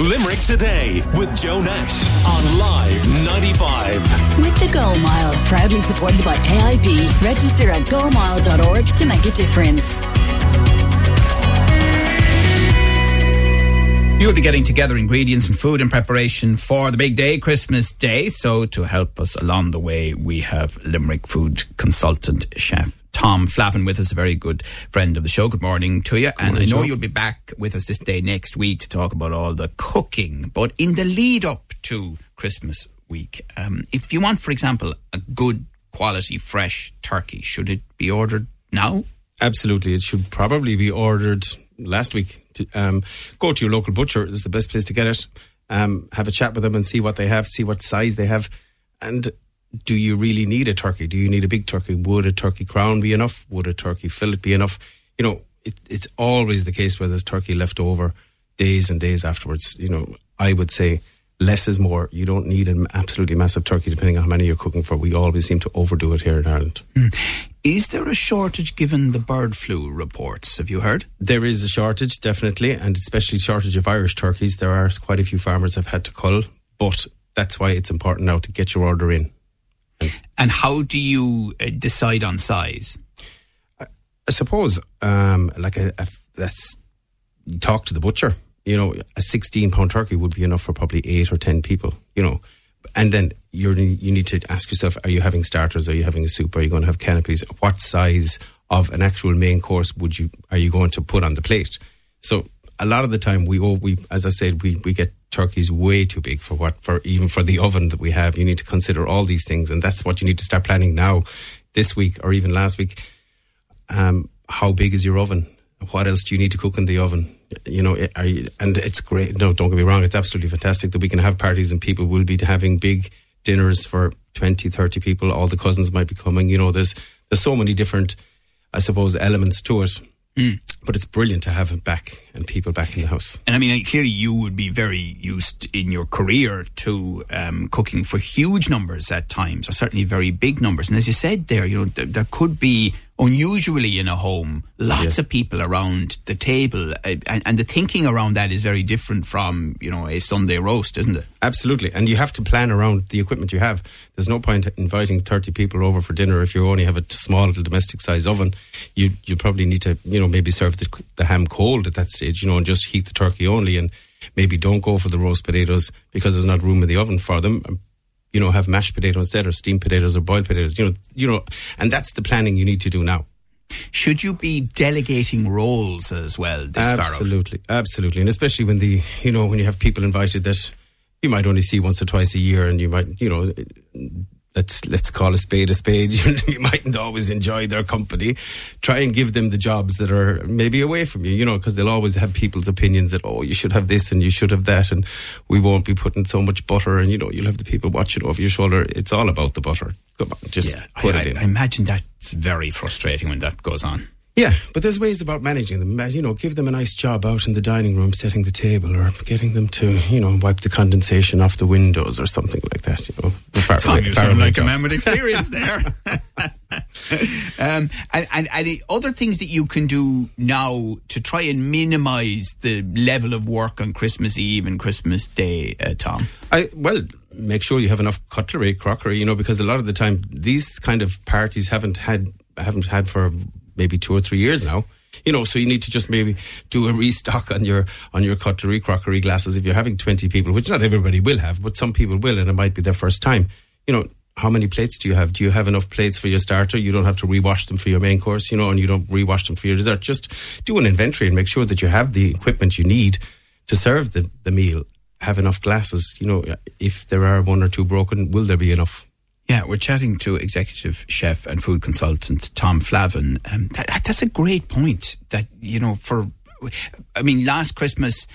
Limerick Today with Joe Nash on Live 95. With the Go Mile, proudly supported by AIB. Register at gomile.org to make a difference. You'll be getting together ingredients and food in preparation for the big day, Christmas Day. So, to help us along the way, we have Limerick food consultant chef Tom Flavin with us, a very good friend of the show. Good morning to you. Good and I know you'll be back with us this day next week to talk about all the cooking. But in the lead up to Christmas week, um, if you want, for example, a good quality fresh turkey, should it be ordered now? Absolutely. It should probably be ordered last week. To, um, go to your local butcher is the best place to get it. Um, have a chat with them and see what they have, see what size they have, and do you really need a turkey? Do you need a big turkey? Would a turkey crown be enough? Would a turkey fillet be enough? You know, it, it's always the case where there's turkey left over days and days afterwards. You know, I would say less is more. You don't need an absolutely massive turkey, depending on how many you're cooking for. We always seem to overdo it here in Ireland. Mm. Is there a shortage given the bird flu reports? Have you heard? There is a shortage, definitely, and especially shortage of Irish turkeys. There are quite a few farmers have had to cull, but that's why it's important now to get your order in. And how do you uh, decide on size? I, suppose, um, like a, a, that's talk to the butcher. You know, a sixteen pound turkey would be enough for probably eight or ten people. You know, and then you you need to ask yourself: Are you having starters? Are you having a soup? Are you going to have canapés? What size of an actual main course would you are you going to put on the plate? So a lot of the time we we as I said we we get turkeys way too big for what for even for the oven that we have. You need to consider all these things, and that's what you need to start planning now, this week or even last week. Um, how big is your oven? What else do you need to cook in the oven? You know, you, and it's great. No, don't get me wrong. It's absolutely fantastic that we can have parties and people will be having big dinners for 20, 30 people. All the cousins might be coming. You know, there's there's so many different, I suppose, elements to it. Mm. But it's brilliant to have it back and people back in the house. And I mean, clearly you would be very used in your career to um, cooking for huge numbers at times, or certainly very big numbers. And as you said there, you know, th- there could be unusually in a home, lots yeah. of people around the table, uh, and, and, the thinking around that is very different from you know a Sunday roast, isn't it? Absolutely, and you have to plan around the equipment you have. There's no point inviting 30 people over for dinner if you only have a small little domestic size oven. You you probably need to you know maybe serve the, the ham cold at that stage, you know, and just heat the turkey only, and maybe don't go for the roast potatoes because there's not room in the oven for them you know, have mashed potatoes instead or steamed potatoes or boiled potatoes, you know, you know, and that's the planning you need to do now. Should you be delegating roles as well? absolutely, absolutely, and especially when the you know when you have people invited that you might only see once or twice a year, and you might you know let's let's call a spade a spade. you mightn't always enjoy their company. Try and give them the jobs that are maybe away from you, you know, because they'll always have people's opinions that oh, you should have this and you should have that, and we won't be putting so much butter, and you know, you'll have the people watching over your shoulder. It's all about the butter. Come on, just yeah, put I, it in. I imagine that's very frustrating when that goes on. Yeah, but there's ways about managing them. You know, give them a nice job out in the dining room, setting the table, or getting them to, you know, wipe the condensation off the windows or something like that. You know, far, Tom, you sound like a man with experience there. um, and, and, and other things that you can do now to try and minimise the level of work on Christmas Eve and Christmas Day, uh, Tom. I well, make sure you have enough cutlery, crockery, you know, because a lot of the time these kind of parties haven't had haven't had for maybe two or three years now. You know, so you need to just maybe do a restock on your on your cutlery, crockery, glasses. If you're having twenty people, which not everybody will have, but some people will, and it might be their first time. You know, how many plates do you have? Do you have enough plates for your starter? You don't have to rewash them for your main course, you know, and you don't rewash them for your dessert. Just do an inventory and make sure that you have the equipment you need to serve the, the meal. Have enough glasses, you know, if there are one or two broken, will there be enough? Yeah, we're chatting to executive chef and food consultant Tom Flavin. Um, that, that's a great point. That you know, for I mean, last Christmas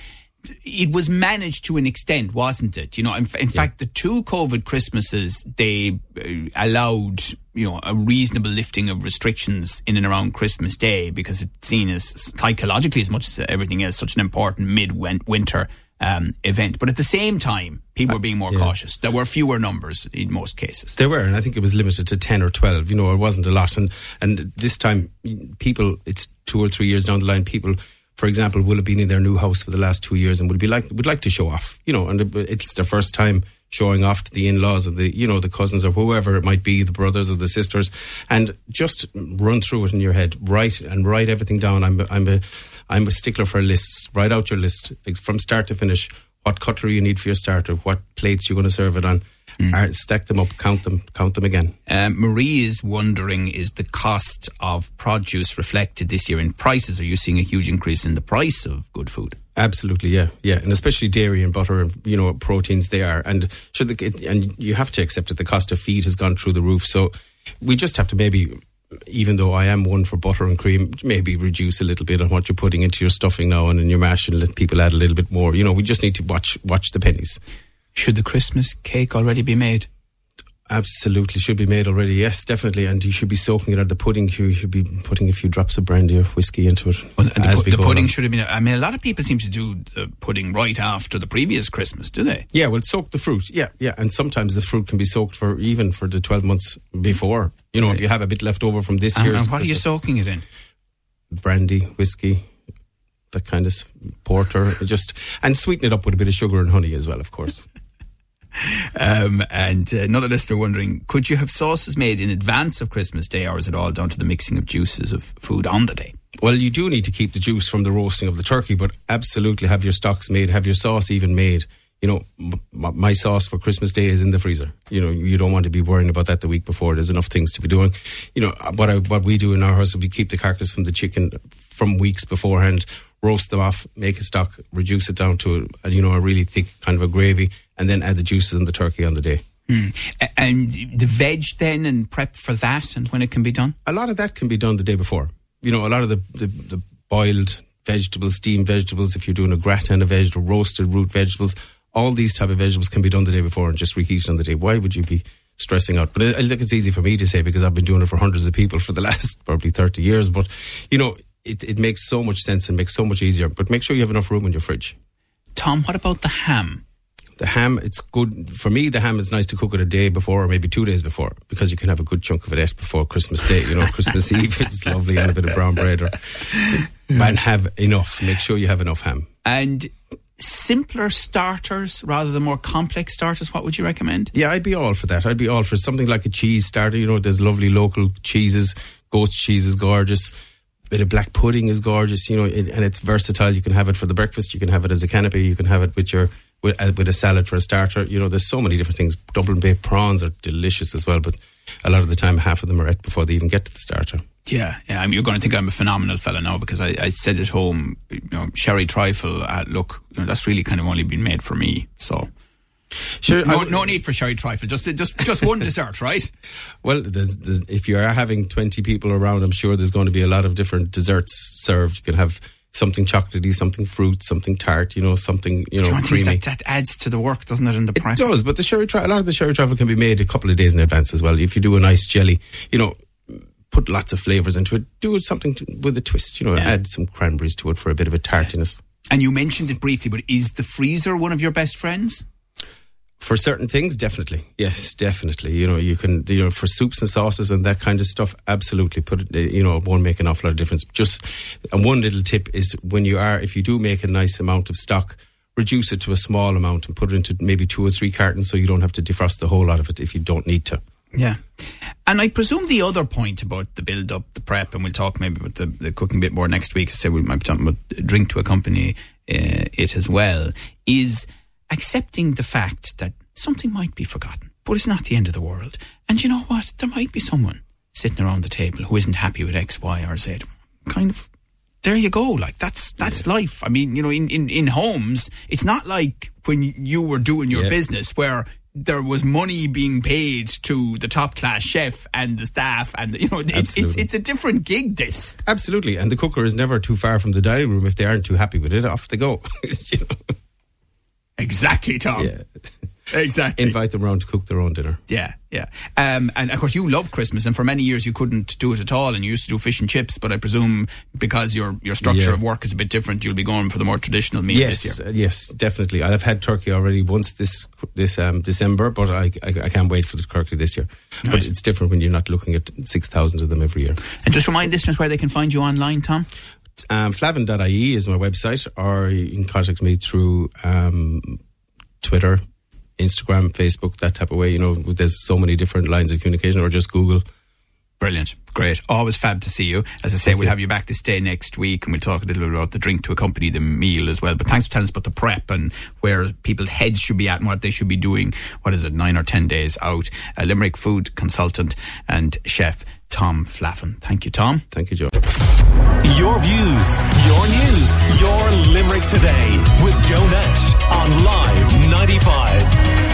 it was managed to an extent, wasn't it? You know, in, in yeah. fact, the two COVID Christmases they uh, allowed you know a reasonable lifting of restrictions in and around Christmas Day because it's seen as psychologically as much as everything else such an important mid winter um, event. But at the same time, people were being more yeah. cautious. There were fewer numbers in most cases. There were, and I think it was limited to ten or twelve. You know, it wasn't a lot. And and this time, people, it's two or three years down the line, people for example, will have been in their new house for the last two years and would be like would like to show off, you know, and it's their first time showing off to the in-laws and the you know the cousins or whoever it might be, the brothers or the sisters, and just run through it in your head, write and write everything down. I'm I'm a I'm a stickler for lists. Write out your list from start to finish. What cutlery you need for your starter, what plates you're going to serve it on Mm. stack them up, count them, count them again. Um, Marie is wondering: Is the cost of produce reflected this year in prices? Are you seeing a huge increase in the price of good food? Absolutely, yeah, yeah, and especially dairy and butter and you know proteins they are, and should the, and you have to accept that the cost of feed has gone through the roof. So we just have to maybe even though I am one for butter and cream, maybe reduce a little bit on what you're putting into your stuffing now and in your mash and let people add a little bit more. You know, we just need to watch watch the pennies. Should the Christmas cake already be made? Absolutely, should be made already. Yes, definitely, and you should be soaking it. At the pudding, you should be putting a few drops of brandy or whiskey into it. Well, the, the pudding should have been. I mean, a lot of people seem to do the pudding right after the previous Christmas, do they? Yeah, well, soak the fruit. Yeah, yeah, and sometimes the fruit can be soaked for even for the twelve months before. You know, if you have a bit left over from this year. And what Christmas. are you soaking it in? Brandy, whiskey, that kind of porter. Just and sweeten it up with a bit of sugar and honey as well, of course. Um, and uh, another listener wondering, could you have sauces made in advance of Christmas Day, or is it all down to the mixing of juices of food on the day? Well, you do need to keep the juice from the roasting of the turkey, but absolutely have your stocks made, have your sauce even made. You know, m- my sauce for Christmas Day is in the freezer. You know, you don't want to be worrying about that the week before. There's enough things to be doing. You know, what I, what we do in our house is we keep the carcass from the chicken from weeks beforehand, roast them off, make a stock, reduce it down to a, you know a really thick kind of a gravy, and then add the juices and the turkey on the day. Mm. And the veg then and prep for that and when it can be done? A lot of that can be done the day before. You know, a lot of the, the, the boiled vegetables, steamed vegetables, if you're doing a gratin of veg or roasted root vegetables, all these type of vegetables can be done the day before and just reheated on the day. Why would you be stressing out? But I, I think it's easy for me to say because I've been doing it for hundreds of people for the last probably 30 years. But, you know, it, it makes so much sense and makes so much easier. But make sure you have enough room in your fridge. Tom, what about the ham? the ham, it's good for me. The ham is nice to cook it a day before, or maybe two days before, because you can have a good chunk of it before Christmas Day. You know, Christmas Eve, it's lovely and a bit of brown bread, or and have enough. Make sure you have enough ham. And simpler starters rather than more complex starters. What would you recommend? Yeah, I'd be all for that. I'd be all for something like a cheese starter. You know, there's lovely local cheeses. Goat's cheese is gorgeous bit of black pudding is gorgeous, you know, and it's versatile. You can have it for the breakfast, you can have it as a canapé, you can have it with your with, uh, with a salad for a starter. You know, there's so many different things. Double baked prawns are delicious as well, but a lot of the time, half of them are at before they even get to the starter. Yeah, yeah. I mean, you're going to think I'm a phenomenal fella now because I, I said at home, you know, sherry trifle. Uh, look, you know, that's really kind of only been made for me. So. Sure, no, no need for sherry trifle. Just, just, just one dessert, right? Well, there's, there's, if you are having twenty people around, I'm sure there's going to be a lot of different desserts served. You can have something chocolatey, something fruit, something tart, you know, something, you know, creamy. That, that, adds to the work, doesn't it, in the It does, but the sherry tri- a lot of the sherry trifle can be made a couple of days in advance as well. If you do a nice jelly, you know, put lots of flavours into it, do something to, with a twist, you know, yeah. add some cranberries to it for a bit of a tartiness. And you mentioned it briefly, but is the freezer one of your best friends? For certain things, definitely. Yes, definitely. You know, you can, you know, for soups and sauces and that kind of stuff, absolutely put it, you know, it won't make an awful lot of difference. Just, and one little tip is when you are, if you do make a nice amount of stock, reduce it to a small amount and put it into maybe two or three cartons so you don't have to defrost the whole lot of it if you don't need to. Yeah. And I presume the other point about the build up, the prep, and we'll talk maybe about the, the cooking bit more next week. Say we might be talking about drink to accompany uh, it as well, is accepting the fact that something might be forgotten, but it's not the end of the world. And you know what? There might be someone sitting around the table who isn't happy with X, Y, or Z. Kind of. There you go. Like that's that's yeah. life. I mean, you know, in, in, in homes, it's not like when you were doing your yeah. business where there was money being paid to the top class chef and the staff and you know it's, it's, it's a different gig this absolutely and the cooker is never too far from the dining room if they aren't too happy with it off they go you know? Exactly, Tom. Yeah. Exactly. Invite them round to cook their own dinner. Yeah, yeah. Um, and of course, you love Christmas, and for many years you couldn't do it at all, and you used to do fish and chips. But I presume because your your structure yeah. of work is a bit different, you'll be going for the more traditional meal yes, this year. Uh, yes, definitely. I've had turkey already once this this um, December, but I, I, I can't wait for the turkey this year. Right. But it's different when you're not looking at six thousand of them every year. And just remind listeners where they can find you online, Tom um, flavin.ie is my website, or you can contact me through um, Twitter, Instagram, Facebook, that type of way. You know, there's so many different lines of communication, or just Google. Brilliant. Great. Always fab to see you. As I say, Thank we'll you. have you back this day next week and we'll talk a little bit about the drink to accompany the meal as well. But thanks for telling us about the prep and where people's heads should be at and what they should be doing. What is it, nine or ten days out? A Limerick food consultant and chef Tom Flavin. Thank you, Tom. Thank you, Joe. Your views, your news, your Limerick today with Joe Nash on Live 95.